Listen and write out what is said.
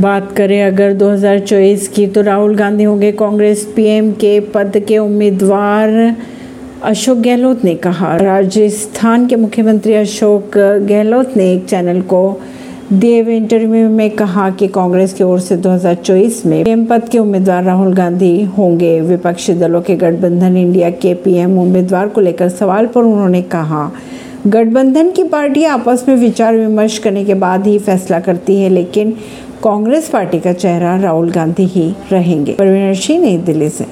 बात करें अगर 2024 की तो राहुल गांधी होंगे कांग्रेस पीएम के पद के उम्मीदवार। अशोक गहलोत ने कहा, राजस्थान के मुख्यमंत्री अशोक गहलोत ने एक चैनल को दिए हुए इंटरव्यू में कहा कि कांग्रेस की ओर से 2024 में पीएम पद के उम्मीदवार राहुल गांधी होंगे। विपक्षी दलों के गठबंधन, इंडिया के पीएम उम्मीदवार को लेकर सवाल पर उन्होंने कहा, गठबंधन की पार्टी आपस में विचार विमर्श करने के बाद ही फैसला करती है, लेकिन कांग्रेस पार्टी का चेहरा राहुल गांधी ही रहेंगे। परवीन सिंह नई दिल्ली से।